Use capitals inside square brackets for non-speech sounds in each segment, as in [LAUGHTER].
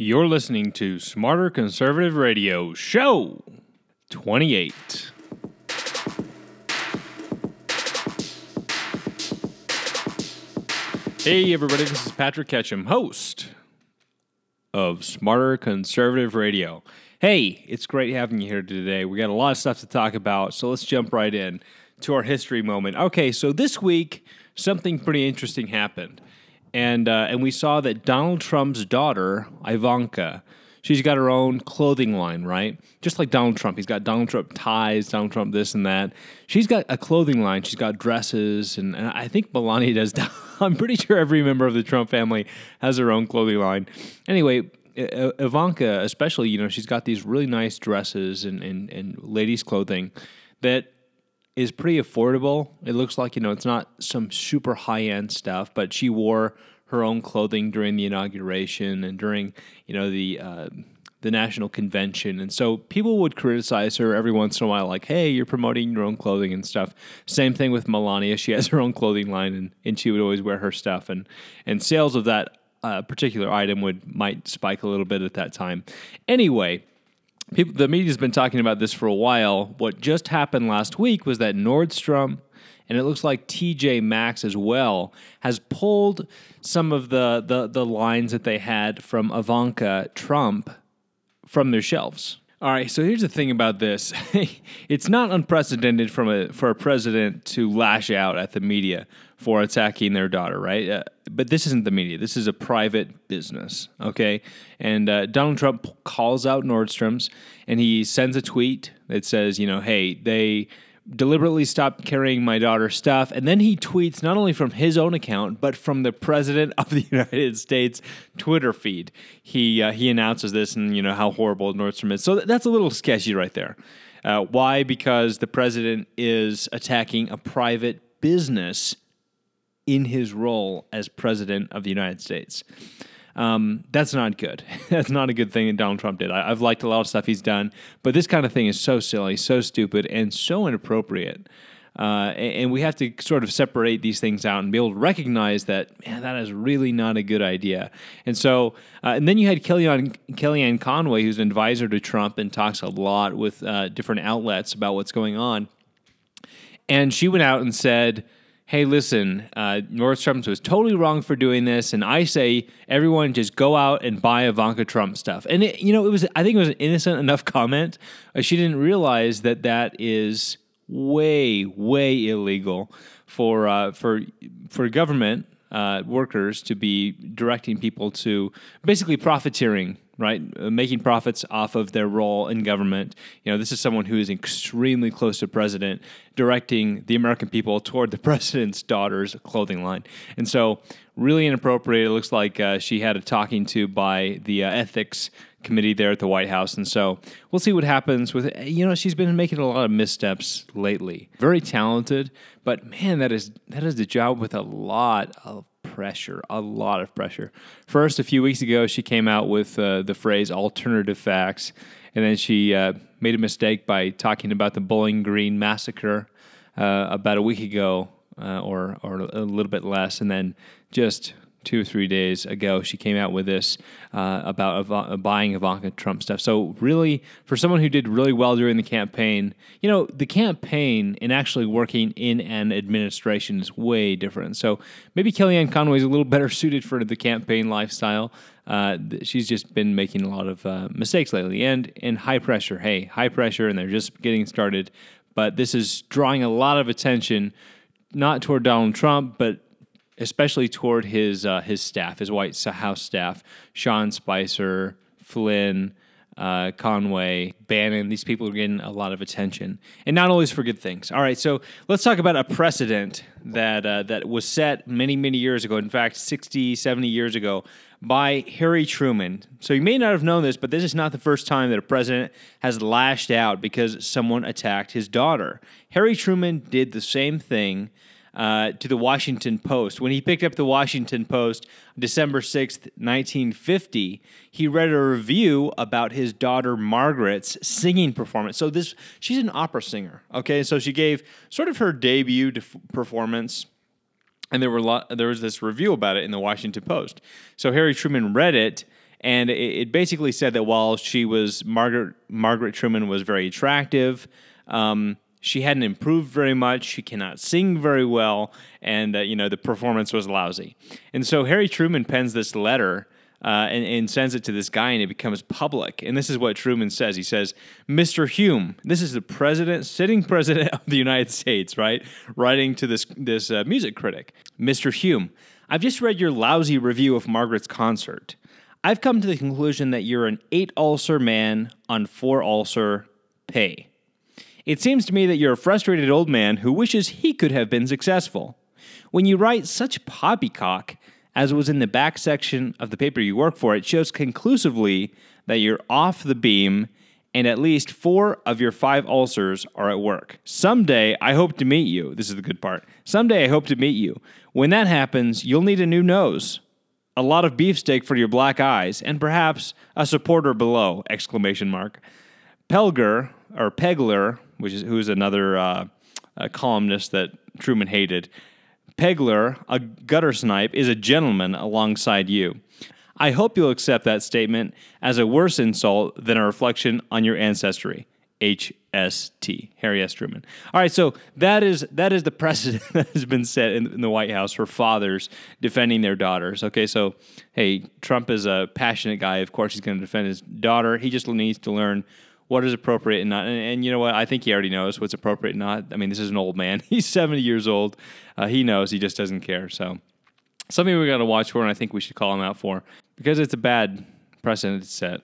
You're listening to Smarter Conservative Radio, Show 28. Hey, everybody, this is Patrick Ketchum, host of Smarter Conservative Radio. Hey, it's great having you here today. We got a lot of stuff to talk about, so let's jump right in to our history moment. Okay, so this week, something pretty interesting happened. And, uh, and we saw that Donald Trump's daughter, Ivanka, she's got her own clothing line, right? Just like Donald Trump. He's got Donald Trump ties, Donald Trump this and that. She's got a clothing line. She's got dresses, and, and I think Melania does. [LAUGHS] I'm pretty sure every member of the Trump family has their own clothing line. Anyway, Ivanka, especially, you know, she's got these really nice dresses and, and, and ladies' clothing that is pretty affordable. It looks like, you know, it's not some super high end stuff, but she wore her own clothing during the inauguration and during, you know, the uh, the national convention. And so people would criticize her every once in a while, like, hey, you're promoting your own clothing and stuff. Same thing with Melania. She has her own clothing line and, and she would always wear her stuff. And, and sales of that uh, particular item would might spike a little bit at that time. Anyway, people, the media's been talking about this for a while. What just happened last week was that Nordstrom and it looks like TJ Maxx as well has pulled some of the, the the lines that they had from Ivanka Trump from their shelves. All right, so here's the thing about this. [LAUGHS] it's not unprecedented from a for a president to lash out at the media for attacking their daughter, right? Uh, but this isn't the media. This is a private business, okay? And uh, Donald Trump calls out Nordstrom's and he sends a tweet that says, you know, hey, they deliberately stopped carrying my daughter's stuff. And then he tweets not only from his own account, but from the president of the [LAUGHS] United States Twitter feed. He uh, he announces this and you know how horrible Nordstrom is. So that's a little sketchy right there. Uh, why? Because the president is attacking a private business in his role as president of the United States. Um, that's not good. [LAUGHS] that's not a good thing that Donald Trump did. I, have liked a lot of stuff he's done, but this kind of thing is so silly, so stupid, and so inappropriate. Uh, and, and, we have to sort of separate these things out and be able to recognize that, man, that is really not a good idea. And so, uh, and then you had Kellyanne, Kellyanne Conway, who's an advisor to Trump and talks a lot with uh, different outlets about what's going on. And she went out and said, hey, listen, uh, Nordstrom's was totally wrong for doing this, and I say everyone just go out and buy Ivanka Trump stuff. And it, you know, it was I think it was an innocent enough [LAUGHS] comment. Uh, she didn't realize that that is way, way illegal for uh, for for government uh, workers to be directing people to basically profiteering right? Uh, making profits off of their role in government. You know, this is someone who is extremely close to president, directing the American people toward the [LAUGHS] president's daughter's clothing line. And so, really inappropriate. It looks like uh, she had a talking to by the uh, ethics committee there at the White House. And so, we'll see what happens with. You know, she's been making a lot of missteps lately. Very talented, but man, that is that is the job with a lot of pressure, a lot of pressure. First, a few weeks ago, she came out with uh, the phrase alternative facts, and then she uh, made a mistake by talking about the Bowling Green massacre uh, about a week ago, uh, or, or a little bit less, and then just two or three days ago, she came out with this uh, about Iv- buying Ivanka Trump stuff. So, really, for someone who did really well during the campaign, you know, the campaign and actually working in an administration is way different. So, maybe Kellyanne Conway is a little better [LAUGHS] suited for the campaign lifestyle. Uh, she's just been making a lot of uh, mistakes lately and and high pressure. Hey, high pressure, and they're just getting started. But this is drawing a lot of attention, not toward Donald Trump, but especially toward his uh, his staff, his White House staff, Sean Spicer, Flynn, uh, Conway, Bannon. These people are getting a lot of attention, and not always for good things. All right, so let's talk about a precedent that uh, that was set many many years ago. In fact, 60, 70 years ago. By Harry Truman. So you may not have known this, but this is not the first time that a president has lashed out because someone attacked his daughter. Harry Truman did the same thing uh, to the Washington Post. When he picked up the Washington Post December 6th, 1950, he read a review about his daughter Margaret's singing performance. So this she's an opera singer, okay? So she gave sort of her debut performance and there were lot, there was this review about it in the Washington Post. So Harry Truman read it and it, it basically said that while she was Margaret Margaret Truman was very attractive. Um, she hadn't improved very much. She cannot sing very well, and uh, you know the performance was lousy. And so Harry Truman pens this letter uh, and, and, sends it to this guy, and it becomes public. And this is what Truman says. He says, "Mr. Hume, this is the president, sitting president [LAUGHS] of the United States, right, writing to this this uh, music critic, Mr. Hume. I've just read your lousy review of Margaret's concert. I've come to the conclusion that you're an eight ulcer man on four ulcer pay." It seems to me that you're a frustrated old man who wishes he could have been successful. When you write such poppycock, as was in the back section of the paper you work for, it shows conclusively that you're off the beam and at least four of your five ulcers are at work. Someday, I hope to meet you. This is the good part. Someday, I hope to meet you. When that happens, you'll need a new nose, a lot of beefsteak for your black eyes, and perhaps a supporter below! Exclamation mark. Pelger or Pegler which is who's another uh, columnist that Truman hated. Pegler, a gutter snipe, is a gentleman alongside you. I hope you'll accept that statement as a worse insult than a reflection on your ancestry. HST, Harry S. Truman. All right, so that is that is the precedent [LAUGHS] that has been set in, in, the White House for fathers defending their daughters. Okay, so hey, Trump is a passionate guy. Of course, he's going to defend his daughter. He just needs to learn what is appropriate and not. And, and, you know what? I think he already knows what's appropriate and not. I mean, this is an old man. [LAUGHS] He's 70 years old. Uh, he knows. He just doesn't care. So something we got to watch for, and I think we should call him out for because it's a bad precedent set.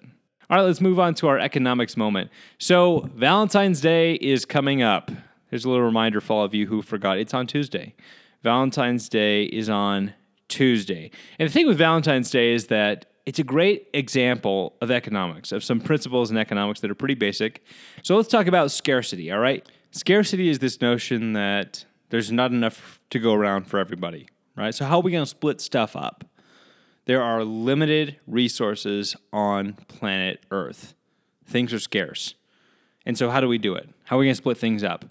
All right, let's move on to our economics moment. So Valentine's Day is coming up. Here's a little reminder for all of you who forgot. It's on Tuesday. Valentine's Day is on Tuesday. And the thing with Valentine's Day is that it's a great example of economics, of some principles in economics that are pretty basic. So let's talk about scarcity, all right? Scarcity is this notion that there's not enough to go around for everybody, right? So, how are we going to split stuff up? There are limited resources on planet Earth, things are scarce. And so, how do we do it? How are we going to split things up?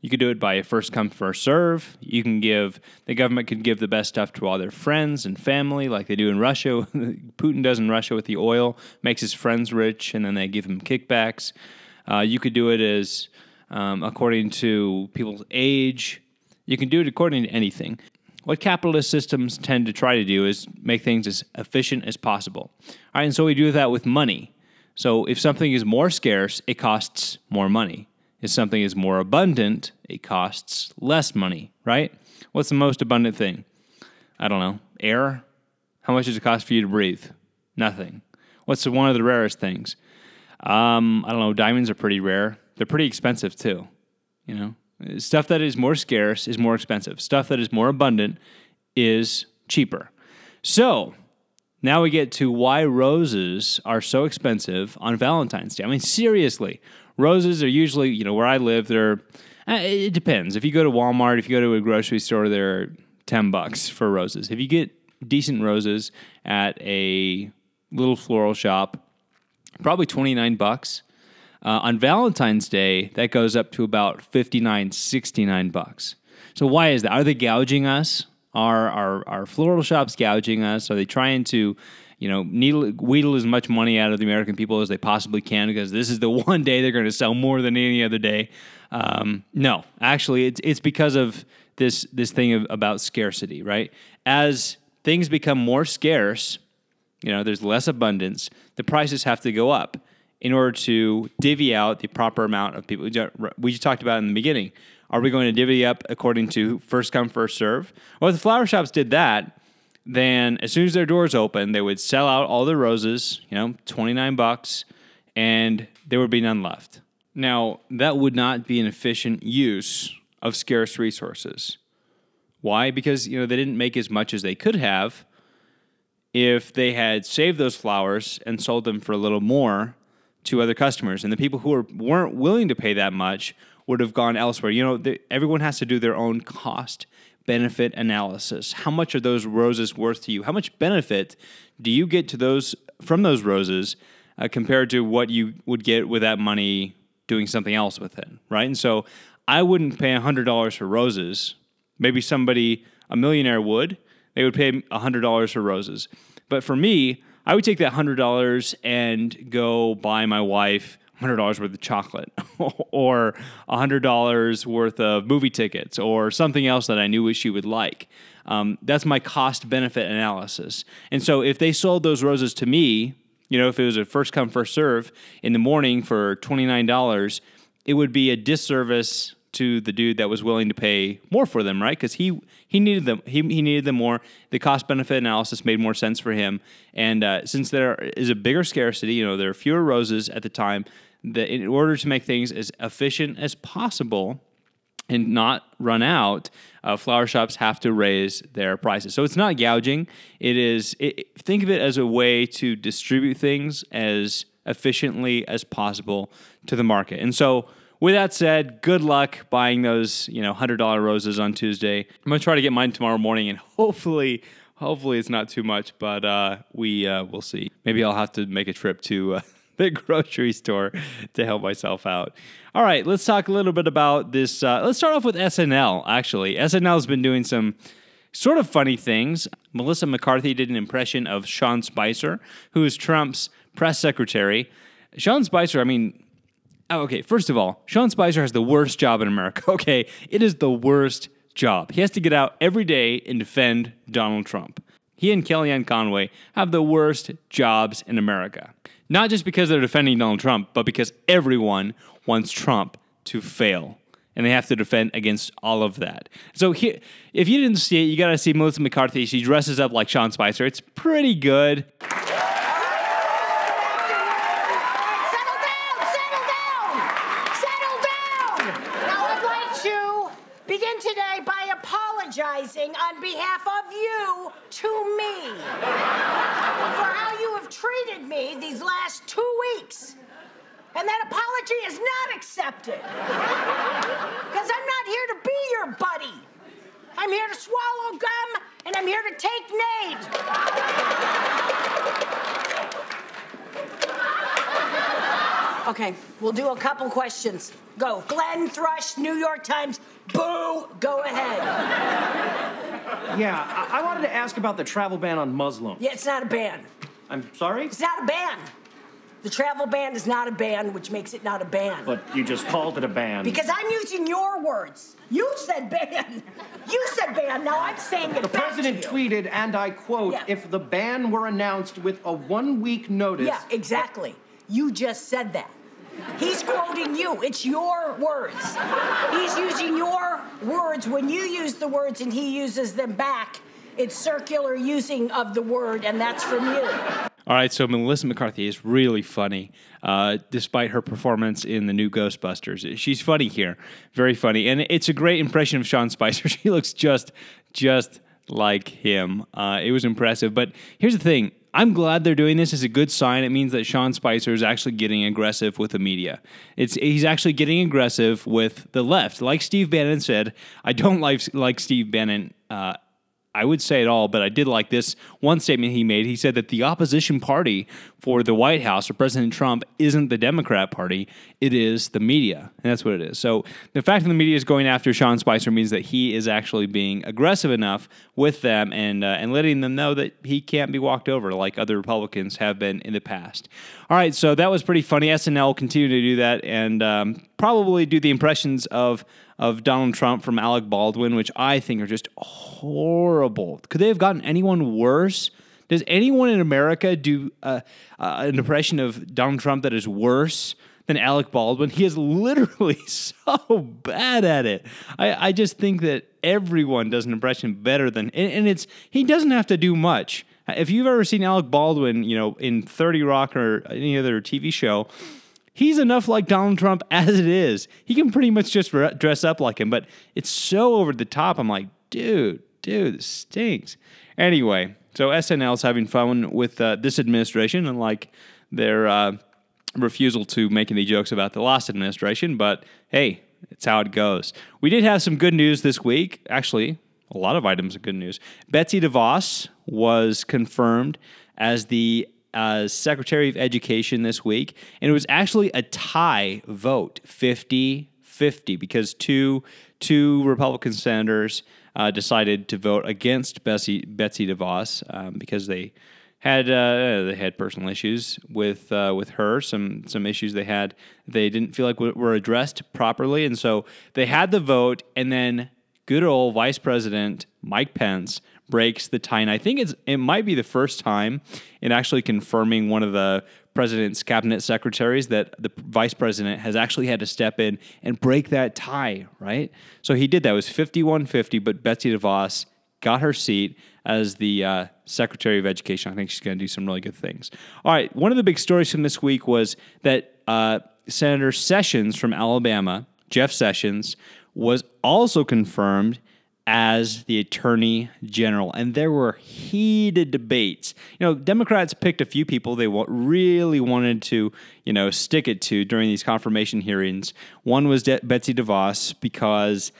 You could do it by first come, first serve. You can give, the government can give the best stuff to all their friends and family, like they do in Russia. [LAUGHS] Putin does in Russia with the oil, makes his friends rich, and then they give him kickbacks. Uh, you could do it as um, according to people's age. You can do it according to anything. What capitalist systems tend to try to do is make things as efficient as possible. All right, and so we do that with money. So if something is more scarce, it costs more money. If something is more abundant, it costs less money, right? What's the most abundant thing? I don't know. Air? How much does it cost for you to breathe? Nothing. What's one of the rarest things? Um, I don't know. Diamonds are pretty rare. They're pretty expensive too. You know, stuff that is more scarce is more expensive. Stuff that is more abundant is cheaper. So now we get to why roses are so expensive on Valentine's Day. I mean, seriously, Roses are usually, you know, where I live, they're, uh, it depends. If you go to Walmart, if you go to a grocery store, they're 10 bucks for roses. If you get decent roses at a little floral shop, probably 29 bucks. Uh, on Valentine's Day, that goes up to about 59, 69 bucks. So why is that? Are they gouging us? Are our, our floral shops gouging us? Are they trying to you know, needle, wheedle as much money out of the American people as they possibly can because this is the [LAUGHS] one day they're going to sell more than any other day. Um, no, actually, it's it's because of this this thing of, about scarcity, right? As things become more scarce, you know, there's less abundance. The prices have to go up in order to divvy out the proper amount of people. We just talked about in the beginning. Are we going to divvy up according to first come first serve? Well, if the flower shops did that, then as soon as their doors open, they would sell out all the roses, you know, 29 bucks, and there would be none left. Now, that would not be an efficient use of scarce resources. Why? Because, you know, they didn't make as much as they could have if they had saved those flowers and sold them for a little more to other customers. And the people who were, weren't willing to pay that much would have gone elsewhere. You know, the, everyone has to do their own cost benefit analysis. How much are those roses worth to you? How much benefit do you get to those from those roses uh, compared to what you would get with that money doing something else with it, right? And so I wouldn't pay $100 for roses. Maybe somebody, a millionaire would. They would pay $100 for roses. But for me, I would take that hundred dollars and go buy my wife hundred dollars worth of chocolate, [LAUGHS] or hundred dollars worth of movie tickets, or something else that I knew she would like. Um, that's my cost benefit analysis. And so if they sold those roses to me, you know, if it was a first come first serve in the morning for twenty nine dollars, it would be a disservice to the dude that was willing to pay more for them, right? Because he he needed them. He, he needed them more. The cost benefit analysis made more sense for him. And uh, since there is a bigger scarcity, you know, there are fewer roses at the time. That in order to make things as efficient as possible and not run out, uh, flower shops have to raise their prices. So it's not gouging. It is. It, think of it as a way to distribute things as efficiently as possible to the market. And so with that said, good luck buying those, you know, hundred dollar roses on Tuesday. I'm gonna try to get mine tomorrow morning, and hopefully, hopefully it's not too much, but uh, we uh, we'll see. Maybe I'll have to make a trip to uh, the grocery store to help myself out. All right, let's talk a little bit about this. Uh, let's start off with SNL. Actually, SNL has been doing some sort of funny things. Melissa McCarthy did an impression of Sean Spicer, who is Trump's press secretary. Sean Spicer, I mean, Oh, okay, first of all, Sean Spicer has the worst job in America. [LAUGHS] Okay, it is the worst job. He has to get out every day and defend Donald Trump. He and Kellyanne Conway have the worst jobs in America. Not just because they're defending Donald Trump, but because everyone wants Trump to fail. And they have to defend against all of that. So here, if you didn't see it, you got to see Melissa McCarthy. She dresses up like Sean Spicer. It's pretty good. apologizing on behalf of you to me for how you have treated me these last two weeks. And that apology is not accepted. Because I'm not here to be your buddy. I'm here to swallow gum and I'm here to take names. Okay, we'll do a couple questions. Go. Glenn Thrush, New York Times. Boo! Go ahead. Yeah, I-, I wanted to ask about the travel ban on Muslims. Yeah, it's not a ban. I'm sorry? It's not a ban. The travel ban is not a ban, which makes it not a ban. But you just called it a ban. Because I'm using your words. You said ban. You said ban. Now I'm saying it the president tweeted, and I quote, Yeah. if the ban were announced with a one week notice. Yeah, exactly. You just said that. He's quoting you. It's your words. He's using your words. When you use the words and he uses them back, it's circular using of the word, and that's from you. All right, so Melissa McCarthy is really funny, uh, despite her performance in the new Ghostbusters. She's funny here, very funny, and it's a great impression of Sean Spicer. [LAUGHS] She looks just, just like him. Uh, it was impressive. But here's the thing: I'm glad they're doing this. It's a good sign. It means that Sean Spicer is actually getting aggressive with the media. It's he's actually getting aggressive with the left, like Steve Bannon said. I don't like like Steve Bannon. Uh, I would say it all, but I did like this one statement he made. He said that the opposition party for the White House or President Trump isn't the Democrat Party, it is the media. And that's what it is. So the fact that the media is going after Sean Spicer means that he is actually being aggressive enough with them and, uh, and letting them know that he can't be walked over like other Republicans have been in the past. All right, so that was pretty funny. SNL will continue to do that and um, probably do the impressions of of Donald Trump from Alec Baldwin, which I think are just horrible. Could they have gotten anyone worse? Does anyone in America do uh, uh, an impression of Donald Trump that is worse than Alec Baldwin? He is literally [LAUGHS] so bad at it. I, I just think that everyone does an impression better than, and, and it's he doesn't have to do much. If you've ever seen Alec Baldwin, you know, in 30 Rock or any other TV show, he's enough like Donald Trump [LAUGHS] as it is. He can pretty much just re- dress up like him, but it's so over the top. I'm like, dude, dude, this stinks. Anyway, so SNL's having fun with uh, this administration, unlike their uh, refusal to make any jokes about the last administration. But hey, it's how it goes. We did have some good news this week. Actually, a lot of items of good news. Betsy DeVos was confirmed as the uh, Secretary of Education this week, and it was actually a tie vote 50 50 because two, two Republican senators uh, decided to vote against Betsy, Betsy DeVos um, because they had uh, they had personal issues with uh, with her, some some issues they had they didn't feel like were addressed properly, and so they had the vote, and then good old Vice President Mike Pence breaks the tie, and I think it's it might be the first time in actually confirming one of the president's cabinet secretaries that the vice president has actually had to step in and break that tie, right? So he did that. It was 51 50, but Betsy DeVos got her seat as the uh, Secretary of Education. I think she's going to do some really good things. All right, one of the big stories from this week was that uh, Senator Sessions from Alabama, Jeff Sessions, was also confirmed as the attorney general and there were heated debates. You know democrats picked a few people they really wanted to you know stick it to during these confirmation hearings. One was De- betsy devos because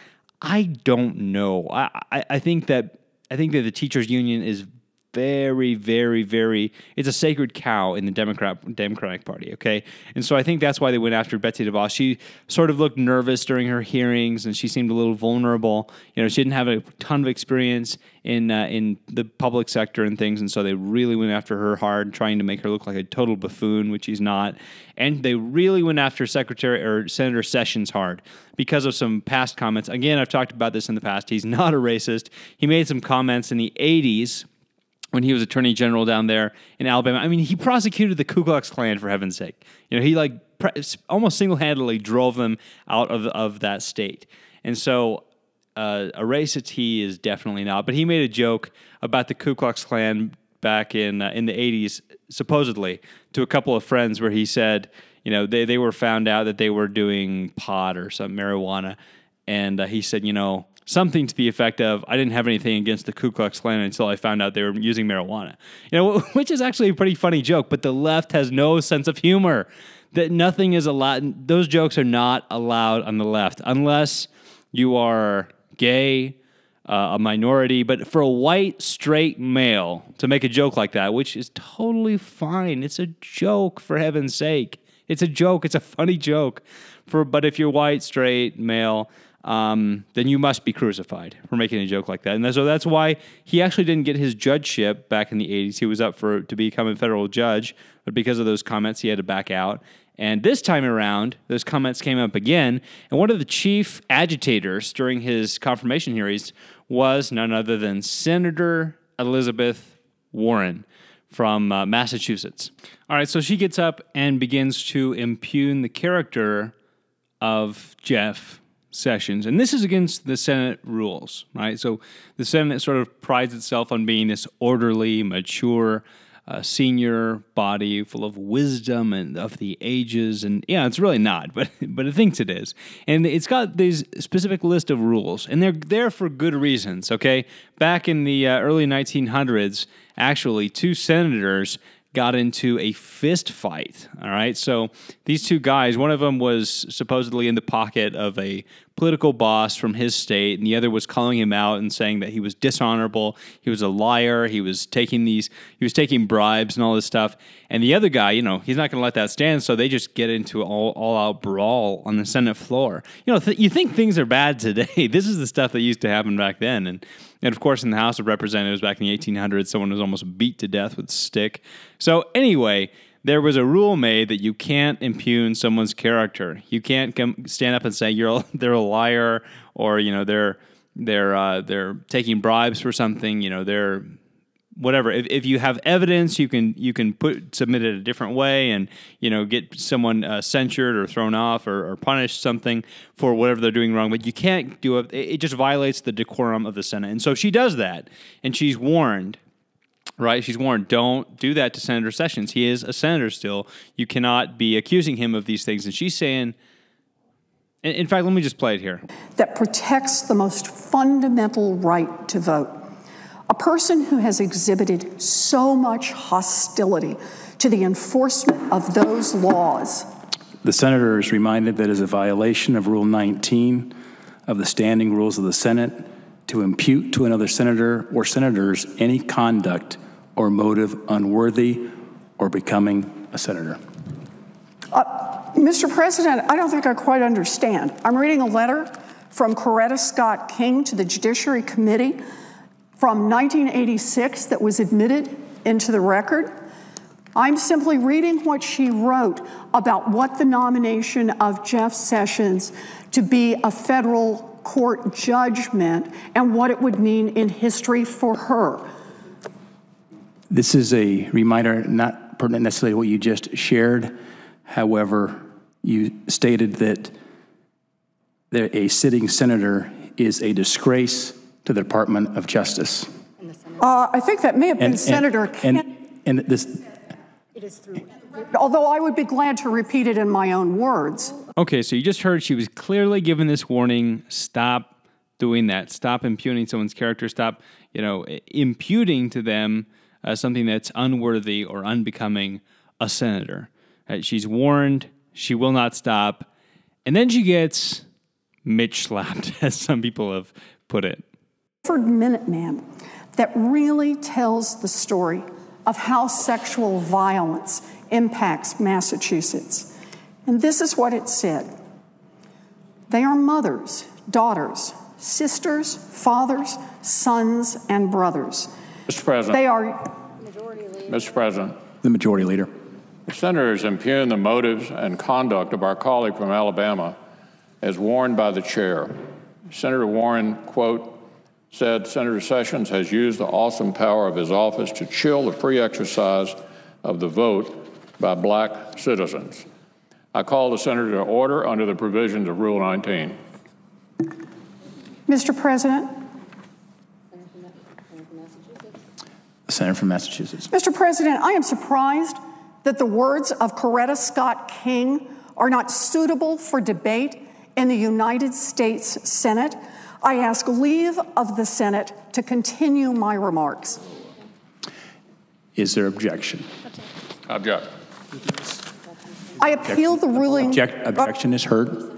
i don't know. I, I, I think that i think that the teachers union is very, very, very. It's a sacred cow in the Democrat Democratic Party. Okay, and so I think that's why they went after Betsy DeVos. She sort of looked nervous during her hearings, and she seemed a little vulnerable. You know, she didn't have a ton of experience in uh, in the public sector and things, and so they really went after her hard, trying to make her look like a total buffoon, which she's not. And they really went after Secretary or Senator Sessions hard because of some past comments. Again, I've talked about this in the past. He's not a racist. He made some comments in the '80s when he was attorney general down there in Alabama. I mean, he prosecuted the Ku Klux Klan for heaven's sake. You know, he like pre- almost single handedly drove them out of of that state. And so, uh, a racist he is definitely not. But he made a joke about the Ku Klux Klan back in uh, in the '80s, supposedly, to a couple of friends, where he said, you know, they they were found out that they were doing pot or some marijuana, and uh, he said, you know something to the effect of I didn't have anything against the Ku Klux Klan until I found out they were using marijuana. You know, [LAUGHS] which is actually a pretty funny joke, but the left has no sense of humor. That nothing is allowed those jokes are not allowed on the left unless you are gay, uh, a minority, but for a white straight male to make a joke like that, which is totally fine. It's a joke for heaven's sake. It's a joke. It's a funny joke. For but if you're white straight male, um, then you must be crucified for making a joke like that. And so that's why he actually didn't get his judgeship back in the 80s. He was up for to become a federal judge, but because of those comments, he had to back out. And this time around, those comments came up again. And one of the chief agitators during his confirmation hearings was none other than Senator Elizabeth Warren from uh, Massachusetts. All right, so she gets up and begins to impugn the character of Jeff sessions. And this is against the Senate rules, right? So the Senate sort of prides itself on being this orderly, mature, uh, senior body full of wisdom and of the ages. And yeah, it's really not, but [LAUGHS] but it thinks it is. And it's got these specific list of rules, and they're there for good reasons. Okay, back in the uh, early 1900s, actually, two senators got into a fist fight. All right. So these two guys, one of them was supposedly in the pocket of a political boss from his state, and the other was calling him out and saying that he was dishonorable, he was a liar, he was taking these, he was taking bribes and all this stuff. And the other guy, you know, he's not going to let that stand, so they just get into all all out brawl on the Senate floor. You know, th- you think things are bad today? [LAUGHS] this is the stuff that used to happen back then, and and of course, in the House of Representatives back in the 1800s, someone was almost beat to death with a stick. So, anyway, there was a rule made that you can't impugn someone's character. You can't come, stand up and say you're [LAUGHS] they're a liar or you know they're they're uh, they're taking bribes for something. You know they're whatever. If, if you have evidence, you can you can put submit it a different way, and you know get someone uh, censured or thrown off or, or punished something for whatever they're doing wrong. But you can't do it. It just violates the decorum of the Senate, and so she does that, and she's warned. Right, she's warned. Don't do that to Senator Sessions. He is a senator still. You cannot be accusing him of these things. And she's saying, in fact, let me just play it here. That protects the most fundamental right to vote. A person who has exhibited so much hostility to the enforcement of those laws. The senator is reminded that it is a violation of Rule 19 of the standing rules of the Senate to impute to another senator or senators any conduct or motive unworthy or becoming a senator. Uh, Mr. President, I don't think I quite understand. I'm reading a letter from Coretta Scott King to the Judiciary Committee from 1986 that was admitted into the record. I'm simply reading what she wrote about what the nomination of Jeff Sessions to be a federal court judgment and what it would mean in history for her. This is a reminder, not pertinent necessarily what you just shared. However, you stated that there, a sitting senator is a disgrace to the Department of Justice. Uh, I think that may have been And- and- Senator and, Kent, and this, although I would be glad to repeat it in my own words. Okay, so you just heard she was clearly given this warning. Stop doing that. Stop impugning someone's character. Stop, you know, imputing to them uh, something that's unworthy or unbecoming a senator. Uh, she's warned. She will not stop, and then she gets Mitch slapped, [LAUGHS] as some people have put it. Hartford Minuteman that really tells the story of how sexual violence impacts Massachusetts. And this is what it said They are mothers, daughters, sisters, fathers, sons, and brothers. Mr. President. They are Mr. President. the majority leader. The senators impugn the motives and conduct of our colleague from Alabama as warned by the chair. Senator Warren, quote, said Senator Sessions has used the awesome power of his office to chill the free exercise of the vote by black citizens. I call the senator to order under the provisions of Rule 19. Mr. President, The senator from Massachusetts. Mr. President, I am surprised that the words of Coretta Scott King are not suitable for debate in the United States Senate. I ask leave of the Senate to continue my remarks. Is there objection? Object. I appeal the ruling. Object, objection is heard.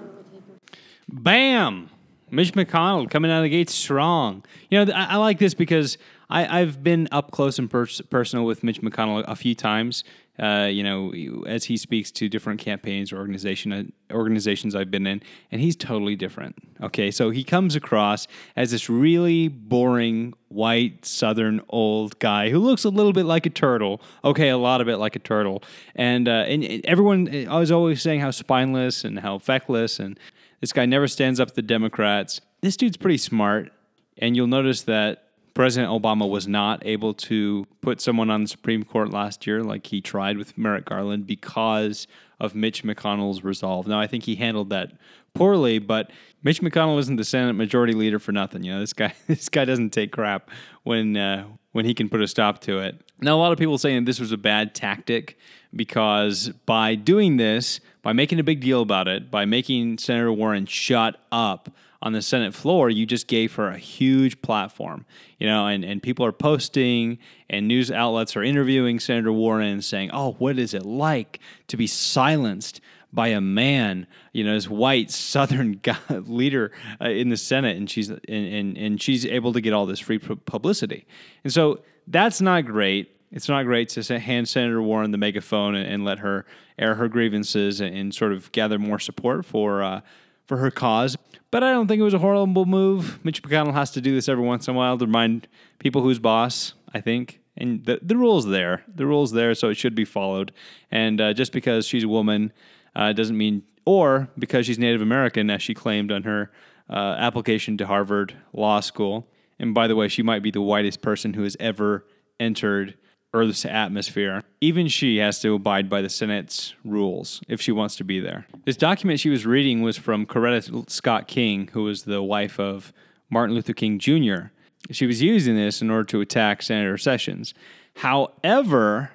Bam! Mitch McConnell coming out of the gate strong. You know, I, I like this because I, I've been up close and pers- personal with Mitch McConnell a few times. Uh, you know, as he speaks to different campaigns or organization uh, organizations I've been in, and he's totally different. Okay, so he comes across as this really boring white Southern old guy who looks a little bit like a turtle. Okay, a lot of it like a turtle, and uh, and, and everyone I was always saying how spineless and how feckless and this guy never stands up to the Democrats. This dude's pretty smart, and you'll notice that President Obama was not able to put someone on the Supreme Court last year like he tried with Merrick Garland because of Mitch McConnell's resolve. Now, I think he handled that poorly, but Mitch McConnell isn't the Senate Majority Leader for nothing. You know, this guy [LAUGHS] this guy doesn't take crap when uh, when he can put a stop to it. Now, a lot of people saying this was a bad tactic because by doing this, by making a big deal about it, by making Senator Warren shut up on the Senate floor, you just gave her a huge platform, you know, and, and people are posting and news outlets are interviewing Senator Warren saying, oh, what is it like to be silenced by a man, you know, this white Southern [LAUGHS] guy, leader uh, in the Senate, and she's and, and and she's able to get all this free publicity, and so that's not great. It's not great to hand Senator Warren the megaphone and, and let her air her grievances and, and, sort of gather more support for uh, for her cause. But I don't think it was a horrible move. Mitch McConnell has to do this every once in a while to remind people who's boss. I think. And the, the rule's there. The rule's there, so it should be followed. And uh, just because she's a woman uh, doesn't mean, or because she's Native American, as she claimed on her uh, application to Harvard Law School. And by the way, she might be the whitest person who has ever entered Earth's atmosphere. Even she has to abide by the Senate's rules if she wants to be there. This document she was reading was from Coretta Scott King, who was the wife of Martin Luther King Jr. She was using this in order to attack Senator Sessions. However,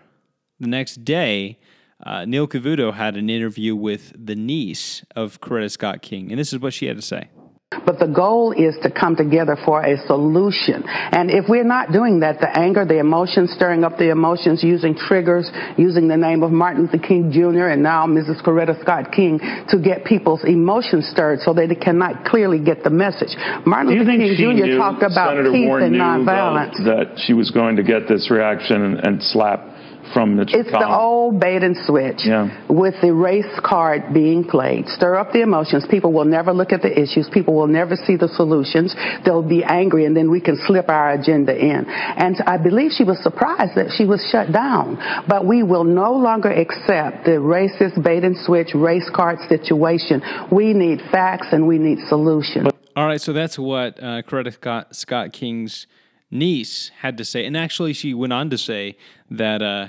the next day, uh, Neil Cavuto had an interview with the niece of Coretta Scott King, and this is what she had to say. But the goal is to come together for a solution. And if we're not doing that, the anger, the emotions, stirring up the emotions, using triggers, using the name of Martin Luther King Jr. and now Mrs. Coretta Scott King to get people's emotions stirred so they cannot clearly get the message. Martin Luther King Jr. talked about Senator peace Warren and knew, nonviolence. That she was going to get this reaction and, and slap from the It's the old bait and switch Yeah. with the race card being played. Stir up the emotions. People will never look at the issues. People will never see the solutions. They'll be angry and then we can slip our agenda in. And I believe she was surprised that she was shut down. But we will no longer accept the racist bait and switch race card situation. We need facts and we need solutions. All right, so that's what uh, Coretta Scott, Scott King's niece had to say. And actually, she went on to say that uh,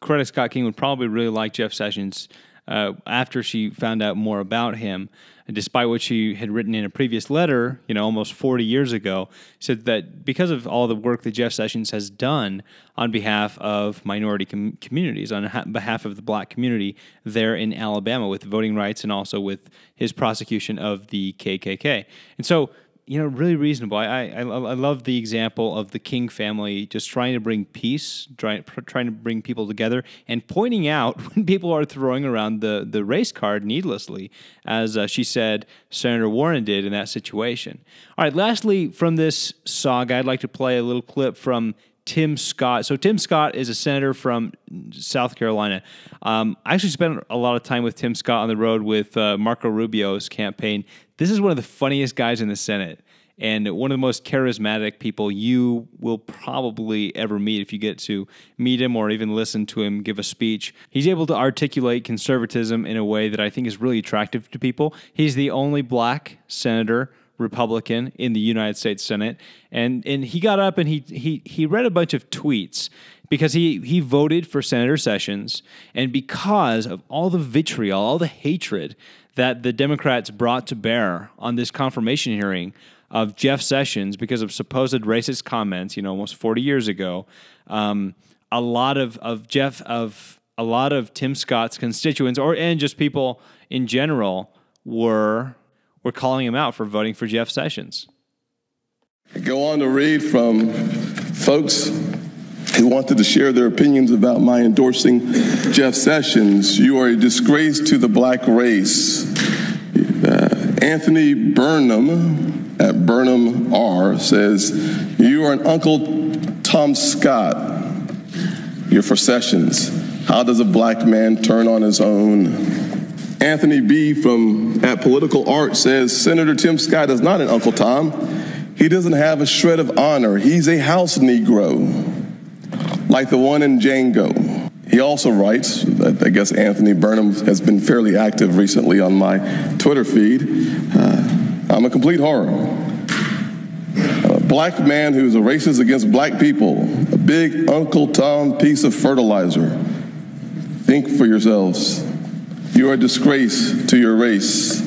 Coretta Scott King would probably really like Jeff Sessions uh, after she found out more about him. And despite what she had written in a previous letter, you know, almost 40 years ago, said that because of all the work that Jeff Sessions has done on behalf of minority com- communities, on ha- behalf of the black community there in Alabama with voting rights and also with his prosecution of the KKK. And so, you know, really reasonable. I, I, I love the example of the King family just trying to bring peace, trying, trying to bring people together, and pointing out [LAUGHS] when people are throwing around the, the race card needlessly, as uh, she said Senator Warren did in that situation. All right, lastly, from this saga, I'd like to play a little clip from Tim Scott. So Tim Scott is a senator from South Carolina. Um, I actually spent a lot of time with Tim Scott on the road with uh, Marco Rubio's campaign. This is one of the funniest guys in the Senate and one of the most charismatic people you will probably ever meet if you get to meet him or even listen to him give a speech. He's able to articulate conservatism in a way that I think is really attractive to people. He's the only black senator Republican in the United States Senate, and and he got up and he he he read a bunch of tweets because he he voted for Senator Sessions, and because of all the vitriol, all the hatred that the Democrats brought to bear on this confirmation hearing of Jeff Sessions because of supposed racist comments, you know, almost forty years ago, um, a lot of of Jeff of a lot of Tim Scott's constituents, or and just people in general, were were calling him out for voting for Jeff Sessions. I go on to read from folks who wanted to share their opinions about my endorsing Jeff Sessions. You are a disgrace to the black race. Uh, Anthony Burnham at Burnham R says, You are an Uncle Tom Scott. You're for Sessions. How does a black man turn on his own? Anthony B. from at Political Art says Senator Tim Scott is not an Uncle Tom. He doesn't have a shred of honor. He's a house Negro, like the one in Django. He also writes, I guess Anthony Burnham has been fairly active recently on my Twitter feed. Uh, I'm a complete horror. A black man who's a racist against black people, a big Uncle Tom piece of fertilizer. Think for yourselves. You are a disgrace to your race.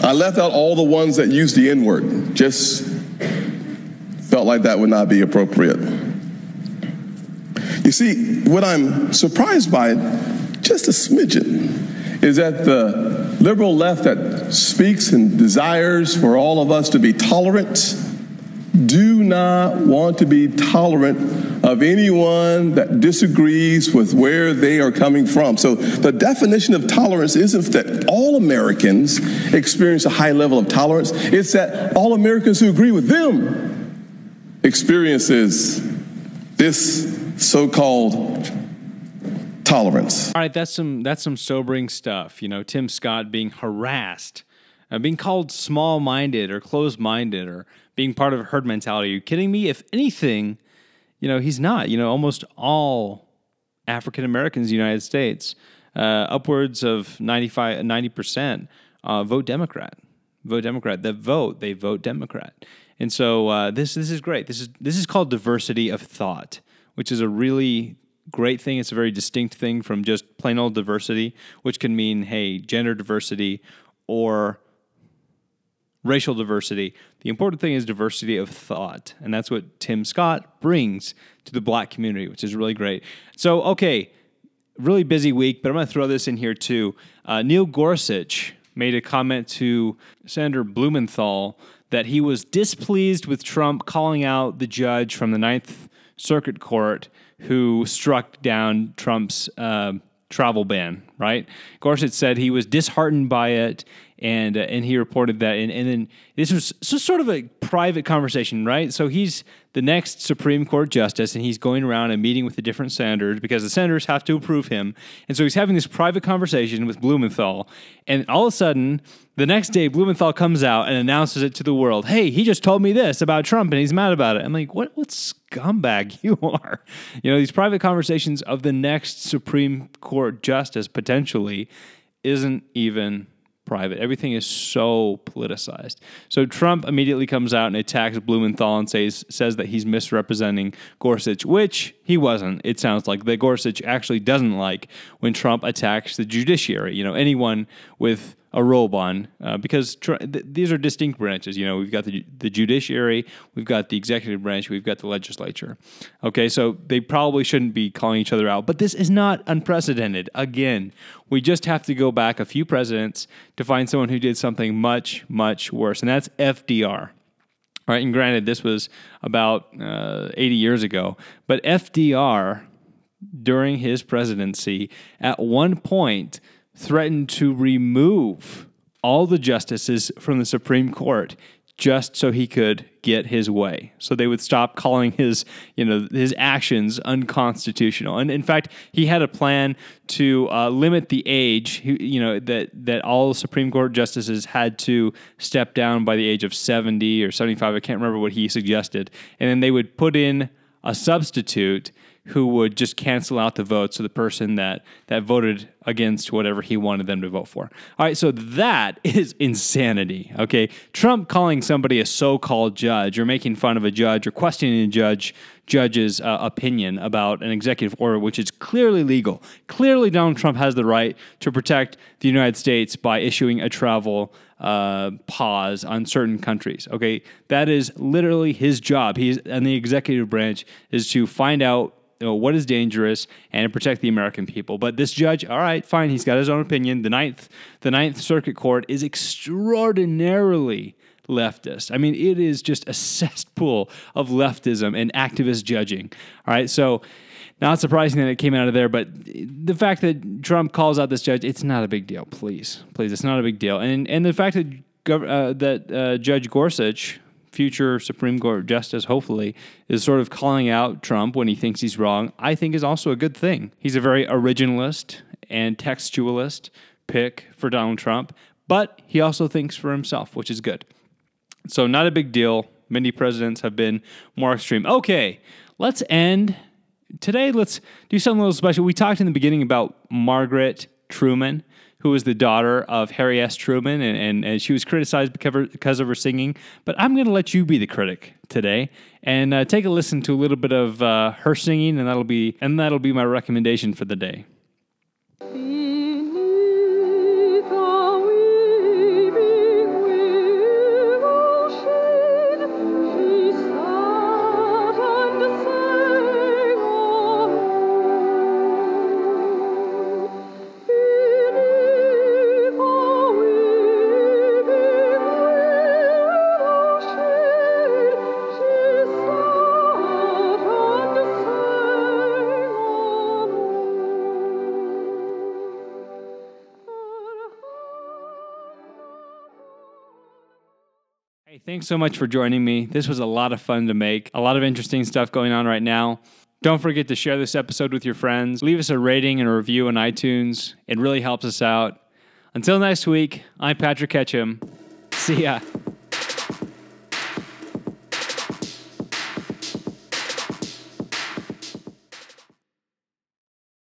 I left out all the ones that used the N word. Just felt like that would not be appropriate. You see, what I'm surprised by, just a smidgen, is that the liberal left that speaks and desires for all of us to be tolerant do not want to be tolerant of anyone that disagrees with where they are coming from. So the definition of tolerance isn't that all Americans experience a high level of tolerance, it's that all Americans who agree with them experiences this so-called tolerance. All right, that's some that's some sobering stuff. You know, Tim Scott being harassed, uh, being called small-minded or closed-minded, or being part of a herd mentality. Are you kidding me? If anything, you know, he's not. You know, almost all African Americans in the United States, uh, upwards of 95, 90%, uh, vote Democrat. Vote Democrat. That vote, they vote Democrat. And so uh, this this is great. This is this is called diversity of thought, which is a really great thing. It's a very distinct thing from just plain old diversity, which can mean hey, gender diversity or racial diversity. The important thing is diversity of thought. And that's what Tim Scott brings to the black community, which is really great. So, okay, really busy week, but I'm going to throw this in here too. Uh, Neil Gorsuch made a comment to Senator Blumenthal that he was displeased with Trump calling out the judge from the Ninth Circuit Court who struck down Trump's uh, travel ban, right? Gorsuch said he was disheartened by it, and uh, and he reported that, and, and then this was so sort of a private conversation, right? So he's the next Supreme Court justice, and he's going around and meeting with the different senators because the senators have to approve him. And so he's having this private conversation with Blumenthal, and all of a sudden, the next day, Blumenthal comes out and announces it to the world. Hey, he just told me this about Trump, and he's mad about it. I'm like, what? What scumbag [LAUGHS] you are? You know, these private conversations of the next Supreme Court justice potentially isn't even private. Everything is so politicized. So Trump immediately comes out and attacks Blumenthal and says says that he's misrepresenting Gorsuch, which he wasn't. It sounds like that Gorsuch actually doesn't like when Trump attacks the judiciary. You know, anyone with a robe on uh, because tr- th- these are distinct branches. You know, we've got the, the judiciary, we've got the executive branch, we've got the legislature. Okay, so they probably shouldn't be calling each other out, but this is not unprecedented. Again, we just have to go back a few presidents to find someone who did something much, much worse, and that's FDR. All right, and granted, this was about uh, 80 years ago, but FDR during his presidency at one point threatened to remove all the justices from the Supreme Court just so he could get his way. So they would stop calling his, you know, his actions unconstitutional. And in fact, he had a plan to uh, limit the age, you know, that that all Supreme Court justices had to step down by the age of 70 or 75. I can't remember what he suggested. And then they would put in a substitute who would just cancel out the votes of the person that that voted against whatever he wanted them to vote for. All right, so that [LAUGHS] is insanity. Okay, Trump calling somebody a so-called judge or making fun of a judge or questioning a judge judge's uh, opinion about an executive order which is clearly legal. Clearly Donald Trump has the right to protect the United States by issuing a travel uh, pause on certain countries. Okay, that is literally his job. He's and the executive branch is to find out you know, what is dangerous and protect the American people. But this judge, all right, fine, he's got his own opinion. The ninth, the Ninth Circuit Court is extraordinarily leftist. I mean, it is just a [LAUGHS] cesspool of leftism and activist judging. All right, so not surprising that it came out of there, but the fact that Trump calls out this judge, it's not a big deal. Please, please, it's not a big deal. And and the fact that uh, that uh, Judge Gorsuch future Supreme Court justice, hopefully, is sort of calling out Trump when he thinks he's wrong, I think is also a good thing. He's a very originalist and textualist pick for Donald Trump, but he also thinks for himself, which is good. So, not a big deal. Many presidents have been more extreme. Okay, let's end. Today, let's do something a little special. We talked in the beginning about Margaret Truman who was the daughter of Harry S. Truman, and, and, and she was criticized because of her singing. But I'm going to let you be the critic today and uh, take a listen to a little bit of uh, her singing, and that'll be and that'll be my recommendation for the day. Thanks so much for joining me. This was a lot of fun to make, a lot of interesting stuff going on right now. Don't forget to share this episode with your friends. Leave us a rating and a review on iTunes. It really helps us out. Until next week, I'm Patrick Ketchum. See ya.